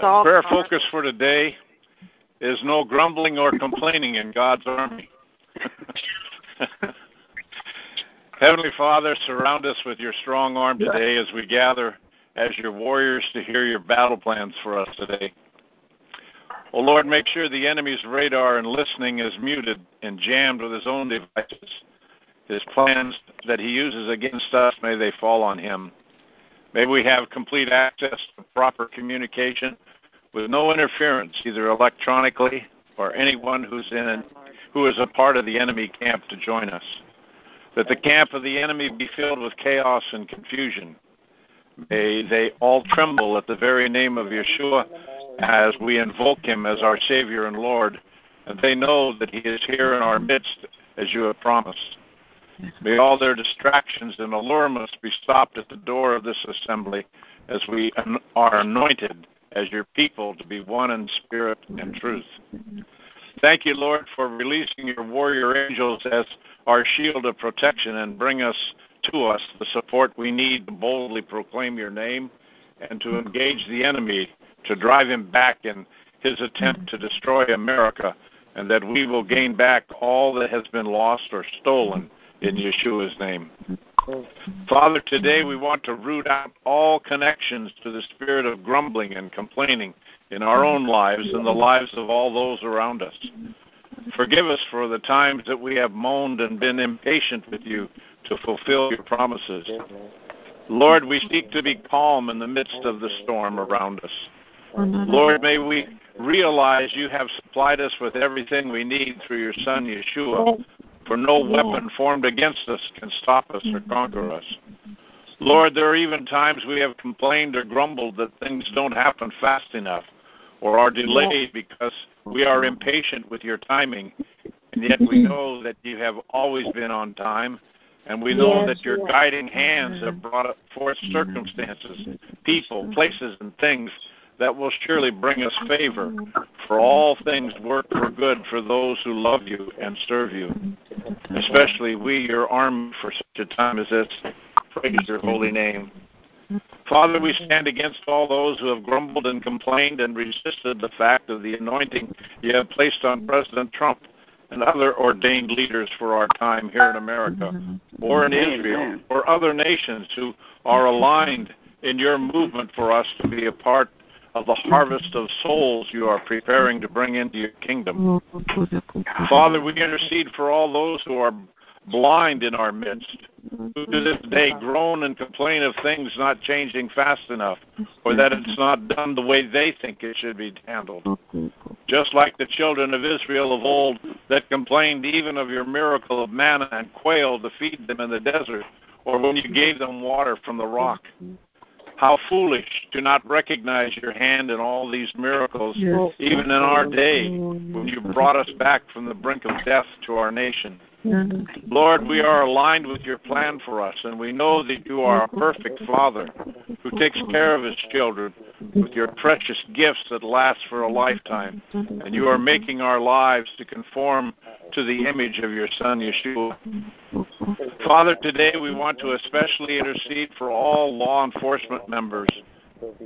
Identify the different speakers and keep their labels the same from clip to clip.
Speaker 1: Uh, prayer focus for today is no grumbling or complaining in God's army. Heavenly Father, surround us with your strong arm today as we gather as your warriors to hear your battle plans for us today. Oh Lord, make sure the enemy's radar and listening is muted and jammed with his own devices. His plans that he uses against us, may they fall on him. May we have complete access to proper communication with no interference, either electronically or anyone who's in it, who is a part of the enemy camp to join us. That the camp of the enemy be filled with chaos and confusion. May they all tremble at the very name of Yeshua as we invoke him as our Savior and Lord, and they know that he is here in our midst as you have promised. May all their distractions and allurements be stopped at the door of this assembly as we are anointed as your people to be one in spirit and truth. Thank you, Lord, for releasing your warrior angels as our shield of protection and bring us to us the support we need to boldly proclaim your name and to engage the enemy to drive him back in his attempt to destroy America and that we will gain back all that has been lost or stolen in Yeshua's name. Father, today we want to root out all connections to the spirit of grumbling and complaining in our own lives and the lives of all those around us. Forgive us for the times that we have moaned and been impatient with you to fulfill your promises. Lord, we seek to be calm in the midst of the storm around us. Lord, may we realize you have supplied us with everything we need through your Son, Yeshua, for no weapon formed against us can stop us or mm-hmm. conquer us. Lord, there are even times we have complained or grumbled that things don't happen fast enough or are delayed because we are impatient with your timing. And yet we mm-hmm. know that you have always been on time. And we know that your guiding hands mm-hmm. have brought forth circumstances, people, places, and things that will surely bring us favor. For all things work for good for those who love you and serve you. Especially we, your arm, for such a time as this. Praise your holy name. Father, we stand against all those who have grumbled and complained and resisted the fact of the anointing you have placed on President Trump and other ordained leaders for our time here in America or in Israel or other nations who are aligned in your movement for us to be a part of the harvest of souls you are preparing to bring into your kingdom. Father, we intercede for all those who are blind in our midst, who to this day groan and complain of things not changing fast enough, or that it's not done the way they think it should be handled. Just like the children of Israel of old that complained even of your miracle of manna and quail to feed them in the desert, or when you gave them water from the rock. How foolish to not recognize your hand in all these miracles, yes. even in our day, when you brought us back from the brink of death to our nation. Lord, we are aligned with your plan for us, and we know that you are a perfect Father who takes care of his children with your precious gifts that last for a lifetime. And you are making our lives to conform to the image of your Son, Yeshua. Father, today we want to especially intercede for all law enforcement members,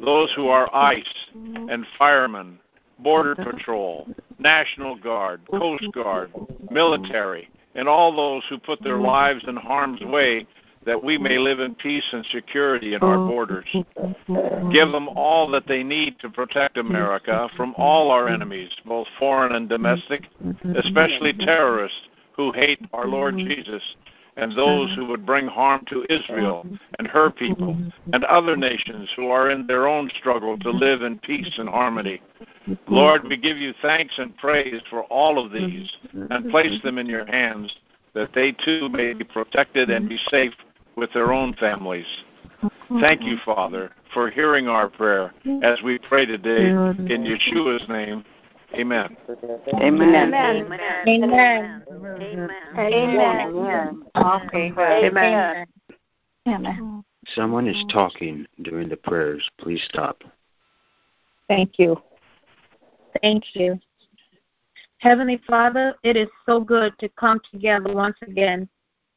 Speaker 1: those who are ICE and firemen, Border Patrol, National Guard, Coast Guard, military, and all those who put their mm-hmm. lives in harm's way that we may live in peace and security in our mm-hmm. borders. Mm-hmm. Give them all that they need to protect America from all our enemies, both foreign and domestic, especially terrorists who hate our Lord Jesus and those mm-hmm. who would bring harm to Israel and her people mm-hmm. and other nations who are in their own struggle to live in peace and harmony. Lord, we give you thanks and praise for all of these and place them in your hands that they too may be protected and be safe with their own families. Thank you, Father, for hearing our prayer as we pray today in Yeshua's name. Amen.
Speaker 2: Amen. Amen. Amen. Amen.
Speaker 3: Amen. Amen. Someone is talking during the prayers. Please stop.
Speaker 4: Thank you. Thank you. Heavenly Father, it is so good to come together once again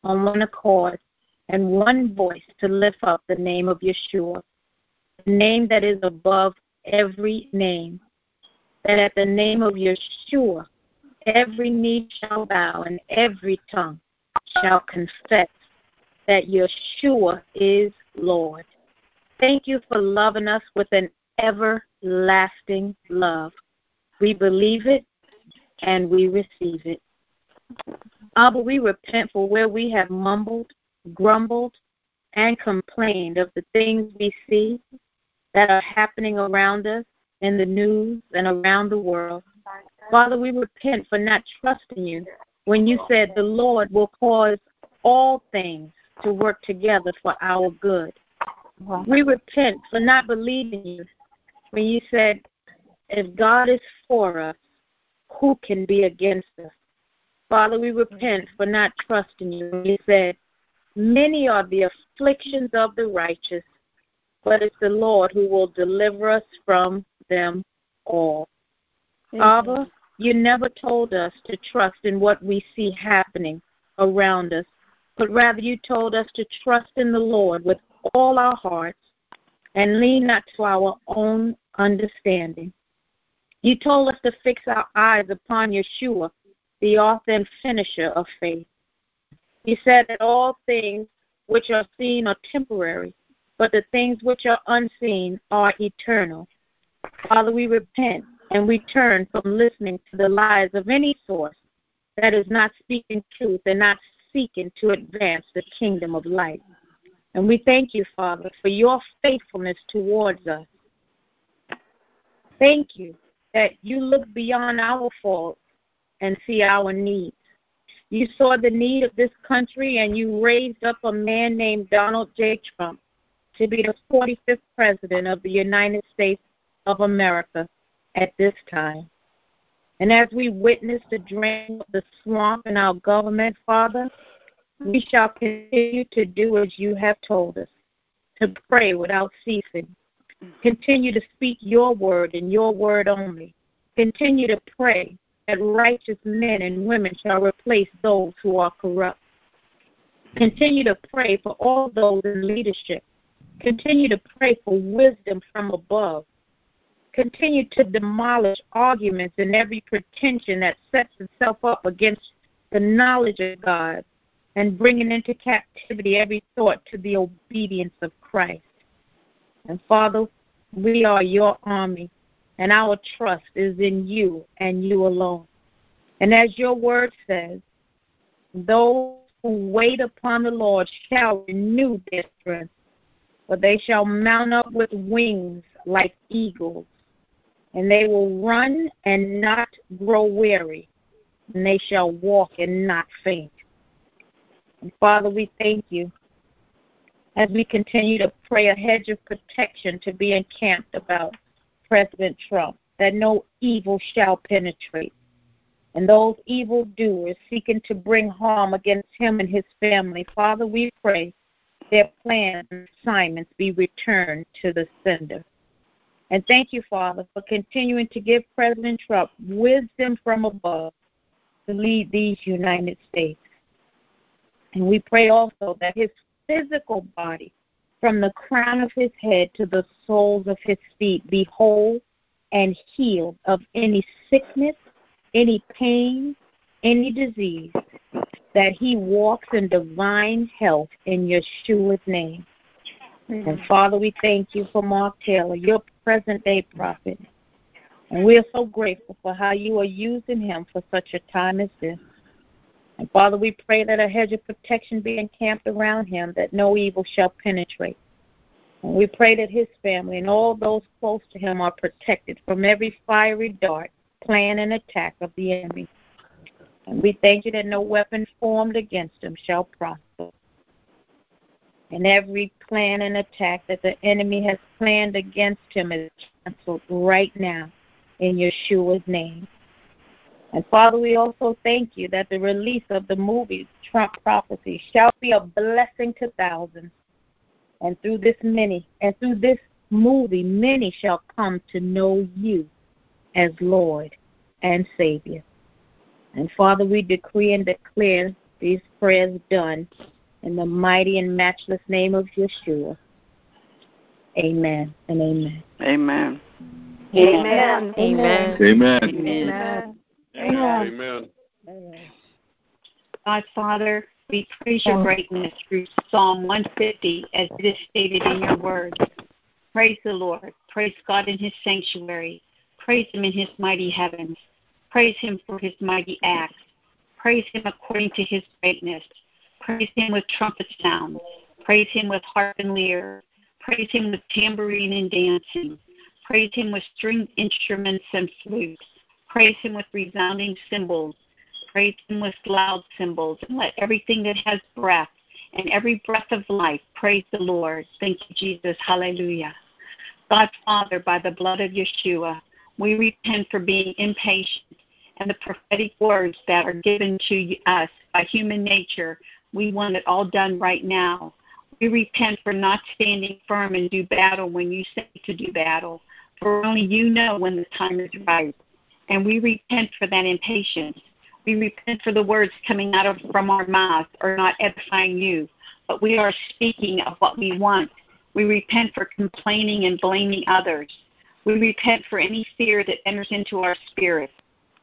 Speaker 4: on one accord and one voice to lift up the name of Yeshua, the name that is above every name, that at the name of Yeshua, every knee shall bow and every tongue shall confess that Yeshua is Lord. Thank you for loving us with an everlasting love. We believe it and we receive it. Abba, we repent for where we have mumbled, grumbled, and complained of the things we see that are happening around us in the news and around the world. Father, we repent for not trusting you when you said the Lord will cause all things to work together for our good. We repent for not believing you when you said, if God is for us, who can be against us? Father, we repent for not trusting you when you said, many are the afflictions of the righteous, but it's the Lord who will deliver us from them all. Abba, you never told us to trust in what we see happening around us, but rather you told us to trust in the Lord with all our hearts and lean not to our own understanding. You told us to fix our eyes upon Yeshua, the author and finisher of faith. You said that all things which are seen are temporary, but the things which are unseen are eternal. Father, we repent and we turn from listening to the lies of any source that is not speaking truth and not seeking to advance the kingdom of light. And we thank you, Father, for your faithfulness towards us. Thank you that you look beyond our faults and see our needs. You saw the need of this country and you raised up a man named Donald J. Trump to be the 45th President of the United States of America at this time. And as we witness the drain of the swamp in our government, Father, we shall continue to do as you have told us, to pray without ceasing. Continue to speak your word and your word only. Continue to pray that righteous men and women shall replace those who are corrupt. Continue to pray for all those in leadership. Continue to pray for wisdom from above continue to demolish arguments and every pretension that sets itself up against the knowledge of God and bringing into captivity every thought to the obedience of Christ. And Father, we are your army, and our trust is in you and you alone. And as your word says, those who wait upon the Lord shall renew their strength, for they shall mount up with wings like eagles and they will run and not grow weary, and they shall walk and not faint. And Father, we thank you as we continue to pray a hedge of protection to be encamped about President Trump, that no evil shall penetrate. And those evil doers seeking to bring harm against him and his family, Father, we pray their plans and assignments be returned to the sender. And thank you, Father, for continuing to give President Trump wisdom from above to lead these United States. And we pray also that his physical body, from the crown of his head to the soles of his feet, be whole and healed of any sickness, any pain, any disease, that he walks in divine health in Yeshua's name. And Father, we thank you for Mark Taylor, your present day prophet. And we are so grateful for how you are using him for such a time as this. And Father, we pray that a hedge of protection be encamped around him, that no evil shall penetrate. And we pray that his family and all those close to him are protected from every fiery dart, plan, and attack of the enemy. And we thank you that no weapon formed against him shall prosper and every plan and attack that the enemy has planned against him is canceled right now in Yeshua's name. And Father, we also thank you that the release of the movie Trump Prophecy shall be a blessing to thousands. And through this many and through this movie many shall come to know you as Lord and Savior. And Father, we decree and declare these prayers done in the mighty and matchless name of Yeshua. Amen and amen.
Speaker 2: Amen.
Speaker 5: Amen.
Speaker 6: Amen.
Speaker 7: Amen.
Speaker 6: Amen. Amen.
Speaker 8: Amen. God, Father, we praise your greatness through Psalm 150 as it is stated in your word. Praise the Lord. Praise God in his sanctuary. Praise him in his mighty heavens. Praise him for his mighty acts. Praise him according to his greatness. Praise him with trumpet sounds. Praise him with harp and lyre. Praise him with tambourine and dancing. Praise him with stringed instruments and flutes. Praise him with resounding cymbals. Praise him with loud cymbals. And let everything that has breath and every breath of life praise the Lord. Thank you, Jesus. Hallelujah. God, Father, by the blood of Yeshua, we repent for being impatient and the prophetic words that are given to us by human nature. We want it all done right now. We repent for not standing firm and do battle when you say to do battle, for only you know when the time is right. And we repent for that impatience. We repent for the words coming out of from our mouth are not edifying you, but we are speaking of what we want. We repent for complaining and blaming others. We repent for any fear that enters into our spirit.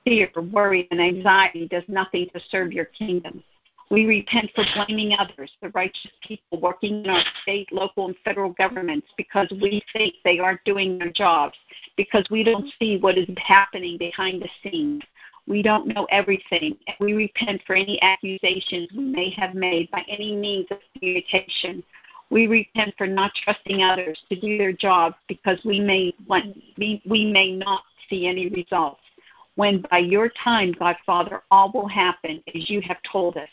Speaker 8: Fear, worry, and anxiety does nothing to serve your kingdom. We repent for blaming others, the righteous people working in our state, local, and federal governments, because we think they aren't doing their jobs, because we don't see what is happening behind the scenes. We don't know everything. We repent for any accusations we may have made by any means of communication. We repent for not trusting others to do their job because we may want, we, we may not see any results. When by your time, God Father, all will happen as you have told us.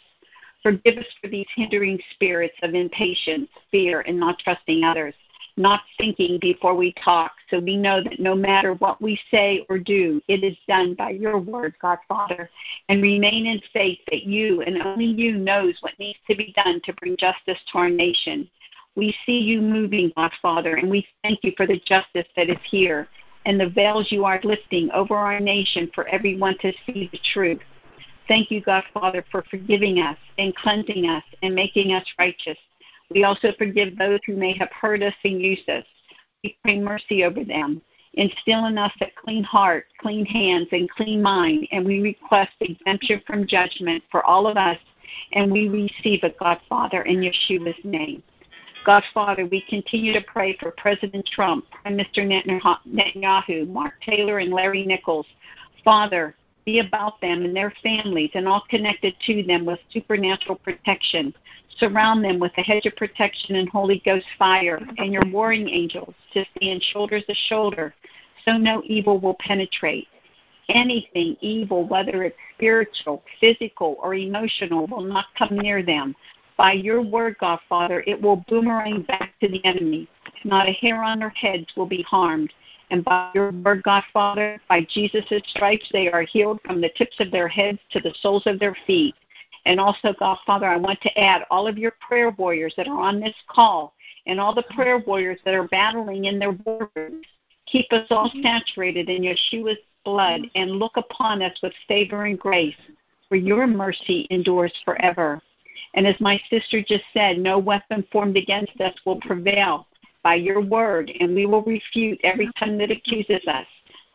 Speaker 8: Forgive us for these hindering spirits of impatience, fear, and not trusting others, not thinking before we talk, so we know that no matter what we say or do, it is done by your word, God Father, and remain in faith that you and only you knows what needs to be done to bring justice to our nation. We see you moving, God Father, and we thank you for the justice that is here and the veils you are lifting over our nation for everyone to see the truth. Thank you, God Father, for forgiving us and cleansing us and making us righteous. We also forgive those who may have hurt us and used us. We pray mercy over them. Instill in us a clean heart, clean hands, and clean mind, and we request exemption from judgment for all of us, and we receive it, God Father, in Yeshua's name. God Father, we continue to pray for President Trump, Prime Minister Netanyahu, Mark Taylor, and Larry Nichols. Father, be about them and their families and all connected to them with supernatural protection. Surround them with a hedge of protection and Holy Ghost fire and your warring angels to stand shoulder to shoulder so no evil will penetrate. Anything evil, whether it's spiritual, physical, or emotional, will not come near them by your word, God Father, it will boomerang back to the enemy. Not a hair on their heads will be harmed. And by your word, God Father, by Jesus' stripes, they are healed from the tips of their heads to the soles of their feet. And also, God Father, I want to add all of your prayer warriors that are on this call and all the prayer warriors that are battling in their borders. Keep us all saturated in Yeshua's blood and look upon us with favor and grace, for your mercy endures forever. And as my sister just said, no weapon formed against us will prevail by your word, and we will refute every tongue that accuses us.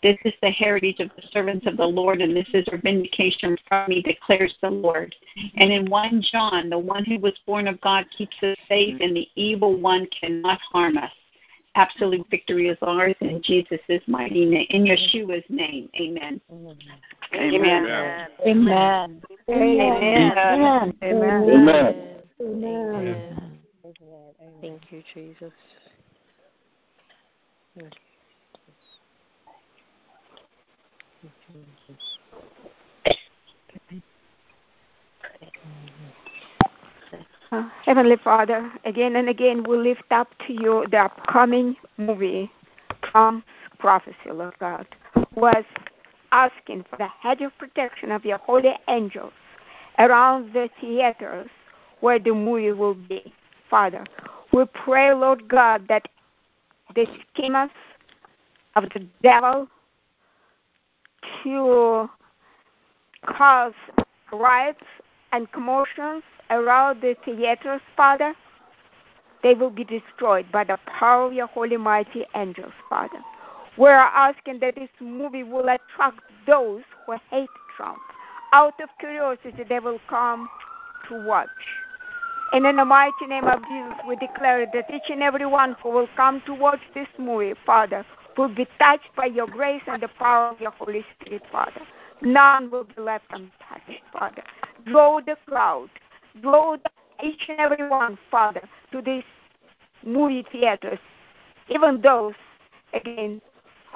Speaker 8: This is the heritage of the servants of the Lord, and this is our vindication from me, declares the Lord. And in 1 John, the one who was born of God keeps us safe, and the evil one cannot harm us. Absolute victory is ours in Jesus' mighty name, in Yeshua's name. Amen.
Speaker 5: Amen.
Speaker 6: Amen.
Speaker 5: Amen.
Speaker 8: Amen.
Speaker 5: Amen.
Speaker 7: Amen.
Speaker 5: Thank you, Jesus.
Speaker 9: Uh, Heavenly Father, again and again we lift up to you the upcoming movie, Trump's Prophecy, Lord God, was asking for the hedge of protection of your holy angels around the theaters where the movie will be. Father, we pray, Lord God, that the schemers of the devil to cause riots and commotions around the theaters, Father, they will be destroyed by the power of your holy mighty angels, Father. We're asking that this movie will attract those who hate Trump. Out of curiosity, they will come to watch. And in the mighty name of Jesus, we declare that each and every one who will come to watch this movie, Father, will be touched by your grace and the power of your Holy Spirit, Father. None will be left untouched, Father. Draw the crowd, draw each and every one, Father, to these movie theaters, even those, again,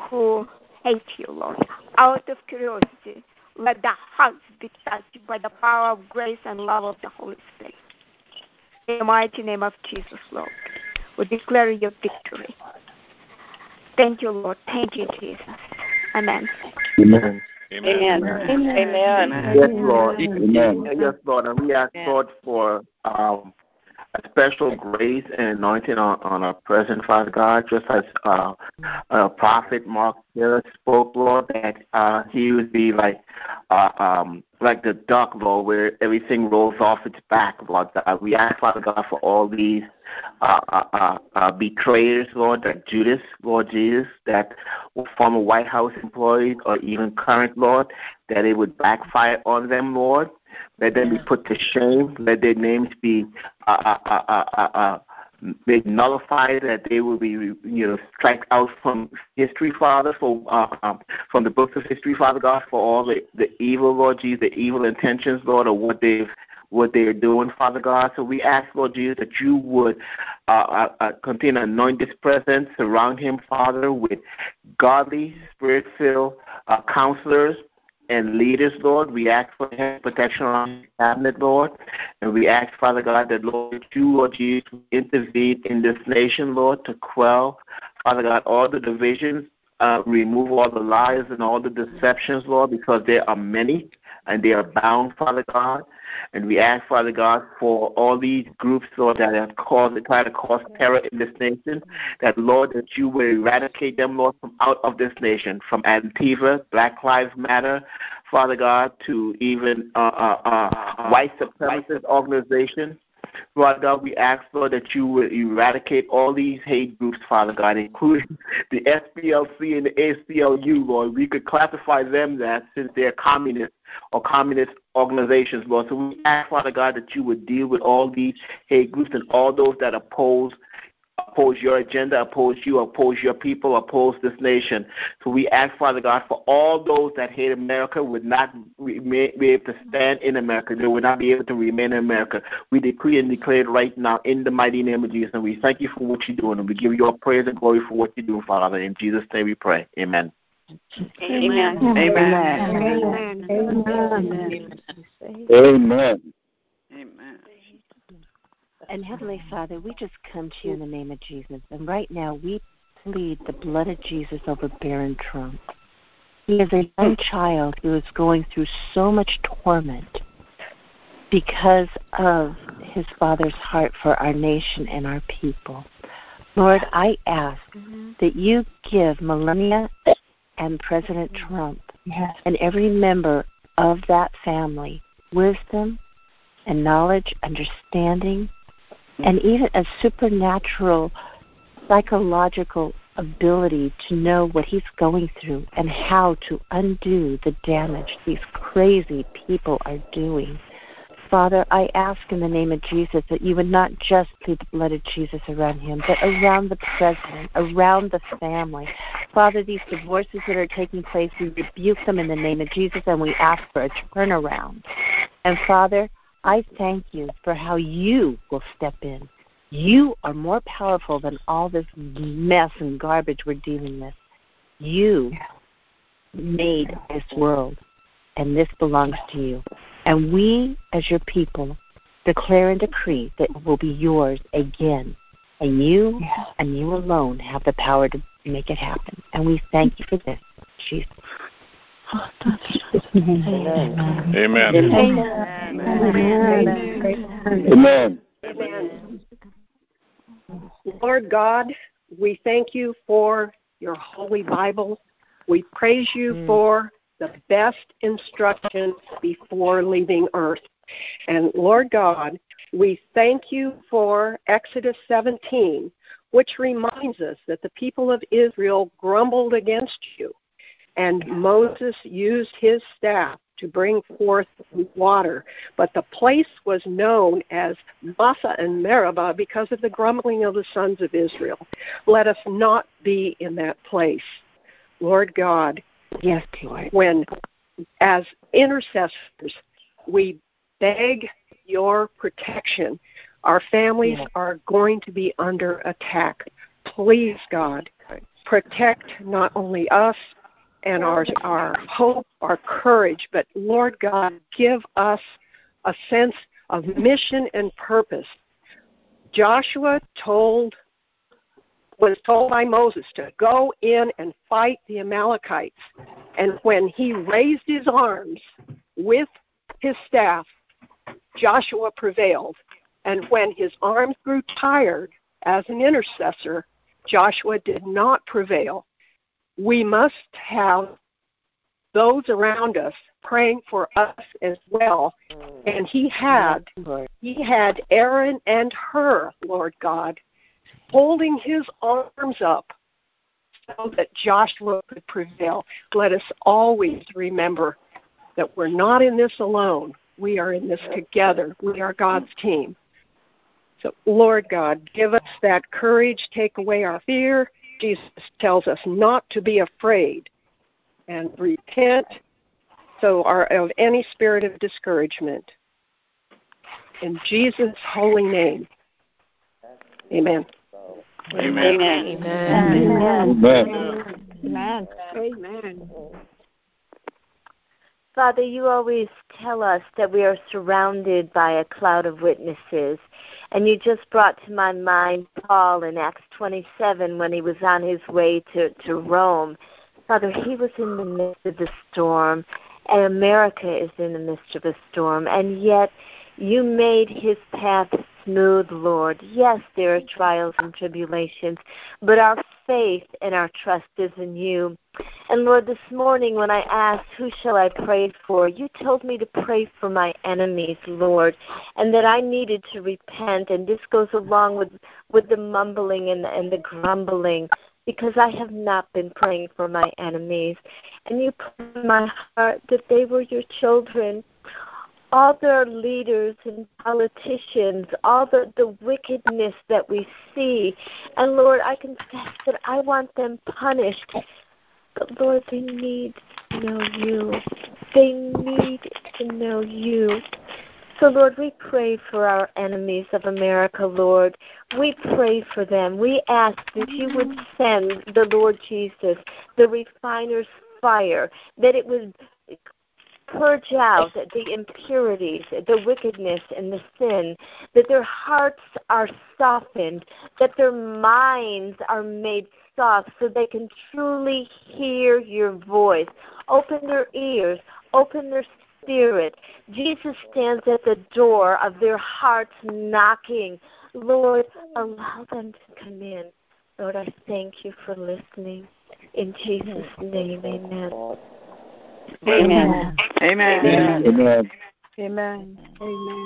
Speaker 9: who hate you, Lord. Out of curiosity, let the hearts be touched by the power of grace and love of the Holy Spirit. In the mighty name of Jesus, Lord, we declare your victory. Thank you, Lord. Thank you, Jesus. Amen.
Speaker 10: Amen.
Speaker 11: Amen.
Speaker 12: Amen. Amen.
Speaker 10: Yes, Lord. Amen. Yes, Lord. And we ask, Lord, for um, a special grace and anointing on, on our present Father God, just as uh, uh, Prophet Mark Taylor spoke, Lord, that uh, he would be like uh, um, like the duck, Lord, where everything rolls off its back, Lord God. We ask, Father God, for all these uh, uh, uh, uh, betrayers, Lord, like Judas, Lord Jesus, that former White House employees or even current, Lord, that it would backfire on them, Lord. Let them be put to shame. Let their names be uh, uh, uh, uh, uh, uh made nullified. That they will be, you know, strike out from history, Father, for uh, um, from the books of history, Father God, for all the the evil, Lord Jesus, the evil intentions, Lord, of what they've what they're doing, Father God. So we ask, Lord Jesus, that you would uh, uh, uh continue to anoint this presence, surround him, Father, with godly, spirit-filled uh, counselors and leaders, Lord. We ask for protection on his cabinet, Lord. And we ask, Father God, that, Lord, you, Lord Jesus, intervene in this nation, Lord, to quell, Father God, all the divisions, uh, remove all the lies and all the deceptions, Lord, because there are many and they are bound, Father God. And we ask, Father God, for all these groups, Lord, that have caused, try to cause terror in this nation, that, Lord, that you will eradicate them, Lord, from out of this nation, from Antifa, Black Lives Matter, Father God, to even uh, uh, uh, white supremacist organizations. Lord God, we ask, Lord, that you would eradicate all these hate groups, Father God, including the SPLC and the ACLU, Lord. We could classify them that since they're communist or communist organizations, Lord. So we ask, Father God, that you would deal with all these hate groups and all those that oppose oppose your agenda, oppose you, oppose your people, oppose this nation. So we ask, Father God, for all those that hate America would not be able to stand in America. They would not be able to remain in America. We decree and declare it right now in the mighty name of Jesus. And we thank you for what you're doing. And we give you all praise and glory for what you're doing, Father. In Jesus' name we pray. Amen.
Speaker 12: Amen.
Speaker 10: Amen.
Speaker 12: Amen.
Speaker 10: Amen.
Speaker 12: Amen.
Speaker 13: And Heavenly Father, we just come to you in the name of Jesus. And right now, we plead the blood of Jesus over Barron Trump. He is a young child who is going through so much torment because of his father's heart for our nation and our people. Lord, I ask mm-hmm. that you give Melania and President Trump yes. and every member of that family wisdom and knowledge, understanding, Mm-hmm. and even a supernatural psychological ability to know what he's going through and how to undo the damage these crazy people are doing. Father, I ask in the name of Jesus that you would not just plead the blood of Jesus around him, but around the president, around the family. Father, these divorces that are taking place, we rebuke them in the name of Jesus and we ask for a turnaround. And Father, I thank you for how you will step in. You are more powerful than all this mess and garbage we're dealing with. You made this world, and this belongs to you. And we, as your people, declare and decree that it will be yours again. And you and you alone have the power to make it happen. And we thank you for this. Jesus.
Speaker 11: Amen. Amen.
Speaker 10: Amen.
Speaker 14: Amen. Lord God, we thank you for your holy Bible. We praise you mm. for the best instruction before leaving earth. And Lord God, we thank you for Exodus 17, which reminds us that the people of Israel grumbled against you. And Moses used his staff to bring forth water. But the place was known as Massah and Meribah because of the grumbling of the sons of Israel. Let us not be in that place. Lord God,
Speaker 15: yes, Lord.
Speaker 14: when as intercessors we beg your protection, our families yes. are going to be under attack. Please, God, protect not only us, and our our hope, our courage, but Lord God, give us a sense of mission and purpose. Joshua told was told by Moses to go in and fight the Amalekites. And when he raised his arms with his staff, Joshua prevailed. And when his arms grew tired as an intercessor, Joshua did not prevail we must have those around us praying for us as well. And he had he had Aaron and Hur, Lord God, holding his arms up so that Joshua could prevail. Let us always remember that we're not in this alone. We are in this together. We are God's team. So, Lord God, give us that courage, take away our fear, Jesus tells us not to be afraid and repent so are of any spirit of discouragement. In Jesus' holy name. Amen.
Speaker 1: Amen.
Speaker 2: Amen.
Speaker 9: Amen.
Speaker 1: Amen.
Speaker 9: Amen.
Speaker 4: Amen.
Speaker 15: Father, you always tell us that we are surrounded by a cloud of witnesses. And you just brought to my mind Paul in Acts 27 when he was on his way to, to Rome. Father, he was in the midst of the storm, and America is in the midst of a storm, and yet you made his path smooth, Lord. Yes, there are trials and tribulations, but our faith and our trust is in you. And Lord, this morning when I asked, Who shall I pray for? you told me to pray for my enemies, Lord, and that I needed to repent. And this goes along with, with the mumbling and, and the grumbling because I have not been praying for my enemies. And you put in my heart that they were your children all the leaders and politicians, all the, the wickedness that we see. And Lord, I confess that I want them punished. But Lord, they need to know you. They need to know you. So, Lord, we pray for our enemies of America, Lord. We pray for them. We ask that you would send the Lord Jesus, the refiner's fire, that it would purge out the impurities, the wickedness, and the sin, that their hearts are softened, that their minds are made soft so they can truly hear your voice. Open their ears, open their spirit. Jesus stands at the door of their hearts knocking. Lord, allow them to come in. Lord, I thank you for listening. In Jesus' name, amen.
Speaker 2: Amen.
Speaker 1: Amen.
Speaker 4: Amen.
Speaker 14: Amen.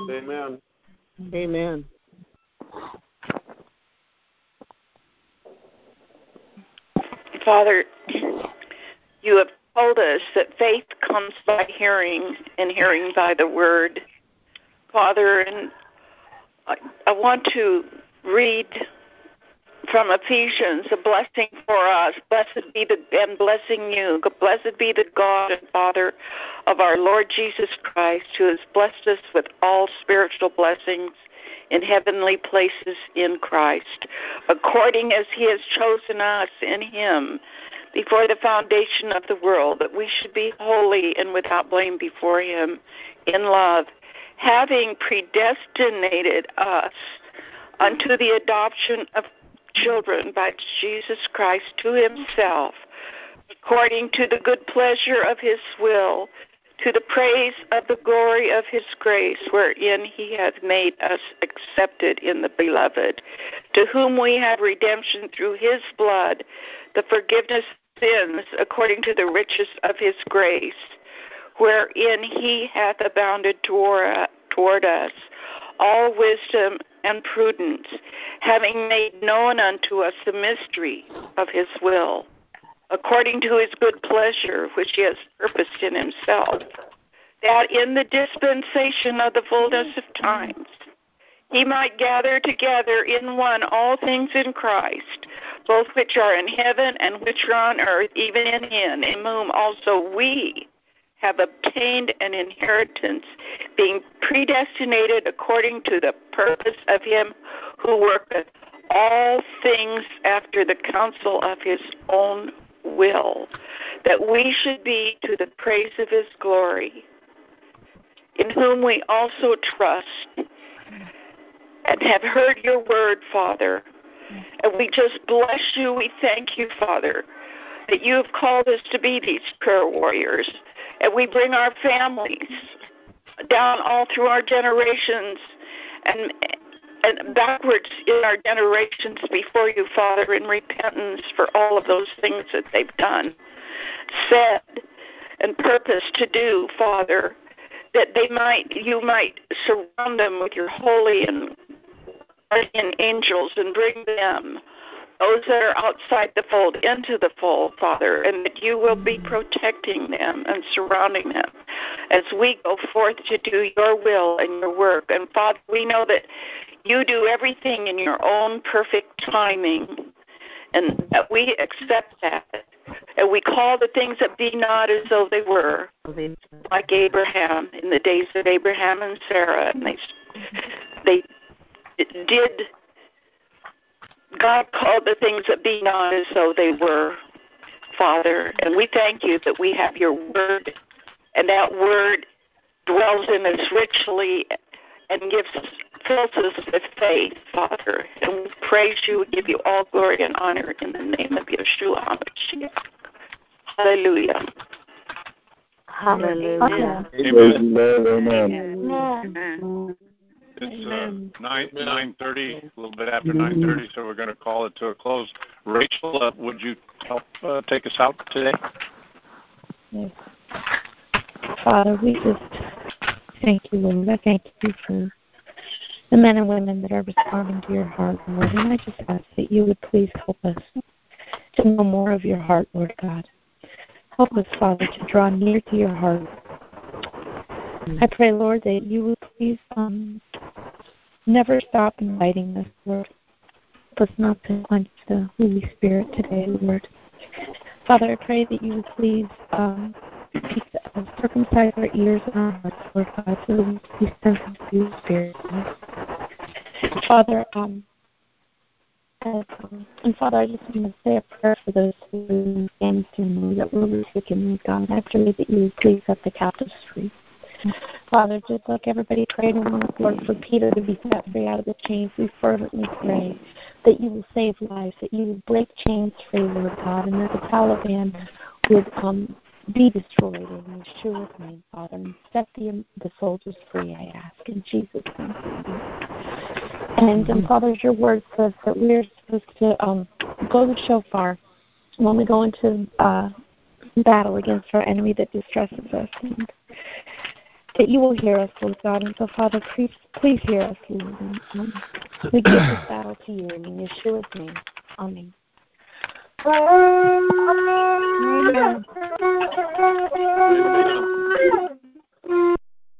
Speaker 10: Amen.
Speaker 14: Amen.
Speaker 2: Father, you have told us that faith comes by hearing, and hearing by the word. Father, and I, I want to read from Ephesians, a blessing for us. Blessed be the and blessing you. Blessed be the God and Father of our Lord Jesus Christ, who has blessed us with all spiritual blessings in heavenly places in Christ, according as He has chosen us in Him before the foundation of the world, that we should be holy and without blame before Him in love, having predestinated us unto the adoption of children by Jesus Christ to himself, according to the good pleasure of his will, to the praise of the glory of his grace, wherein he hath made us accepted in the beloved, to whom we have redemption through his blood, the forgiveness of sins, according to the riches of his grace, wherein he hath abounded toward, us all wisdom and prudence, having made known unto us the mystery of his will, according to his good pleasure, which he has purposed in himself, that in the dispensation of the fullness of times he might gather together in one all things in Christ, both which are in heaven and which are on earth, even in him, in whom also we have obtained an inheritance, being predestinated according to the purpose of him who worketh all things after the counsel of his own will, that we should be to the praise of his glory, in whom we also trust and have heard your word, Father. And we just bless you. We thank you, Father, that you have called us to be these prayer warriors. And we bring our families down all through our generations and and backwards in our generations before you, Father, in repentance for all of those things that they've done, said, and purposed to do, Father, that they might you might surround them with your holy and guardian angels and bring them those that are outside the fold into the fold, Father, and that you will be protecting them and surrounding them as we go forth to do your will and your work. And Father, we know that you do everything in your own perfect timing, and that we accept that. And we call the things that be not as though they were, like Abraham in the days of Abraham and Sarah, and they they did God called the things that be not as though they were, Father. And we thank you that we have your word, and that word dwells in us richly and gives fills us with faith, Father. And we praise you, we give you all glory and honor in the name of Yeshua HaMashiach. Hallelujah.
Speaker 9: Hallelujah.
Speaker 1: Amen.
Speaker 9: Amen.
Speaker 1: Amen. It's uh, nine nine thirty, a little bit after nine thirty, so we're going to call it to a close. Rachel, uh, would you help uh, take us out today?
Speaker 11: Yes. Father, we just thank you, Lord. I thank you for the men and women that are responding to your heart, Lord. And I just ask that you would please help us to know more of your heart, Lord God. Help us, Father, to draw near to your heart I pray, Lord, that you would please um, never stop inviting us, Lord. Us not to quench the Holy Spirit today, Lord. Father, I pray that you would please um, circumcise our ears and our hearts, Lord God, so that we be sensitive to your Spirit. Father, um, and, um, and Father, I just want to say a prayer for those who stand to me that were taken, God. I pray that you would please set the captives free. Father, just like everybody prayed in one accord for Peter to be set free out of the chains, we fervently pray that you will save lives, that you will break chains free, Lord God, and that the Taliban would um, be destroyed in Yeshua's name, Father, and set the, the soldiers free, I ask, in Jesus' name. And, and Father, your word says that we're supposed to um, go the shofar when we go into uh, battle against our enemy that distresses us. And that you will hear us, Lord God. And so, Father, please, please hear us, Lord. And, um, we give this battle to you in Yeshua's name. Amen. Amen.